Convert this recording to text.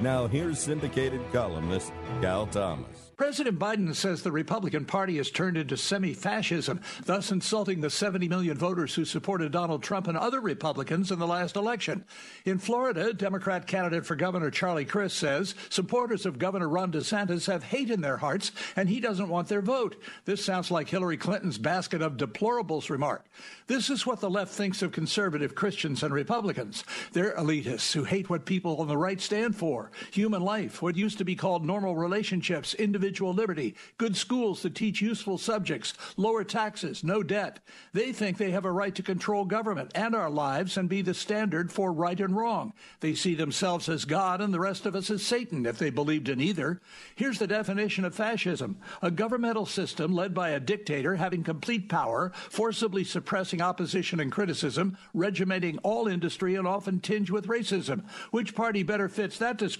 Now, here's syndicated columnist Cal Thomas. President Biden says the Republican Party has turned into semi fascism, thus insulting the 70 million voters who supported Donald Trump and other Republicans in the last election. In Florida, Democrat candidate for Governor Charlie Crist says supporters of Governor Ron DeSantis have hate in their hearts and he doesn't want their vote. This sounds like Hillary Clinton's basket of deplorables remark. This is what the left thinks of conservative Christians and Republicans. They're elitists who hate what people on the right stand for human life, what used to be called normal relationships, individual liberty, good schools that teach useful subjects, lower taxes, no debt. They think they have a right to control government and our lives and be the standard for right and wrong. They see themselves as God and the rest of us as Satan if they believed in either. Here's the definition of fascism a governmental system led by a dictator having complete power, forcibly suppressing opposition and criticism, regimenting all industry, and often tinged with racism. Which party better fits that description?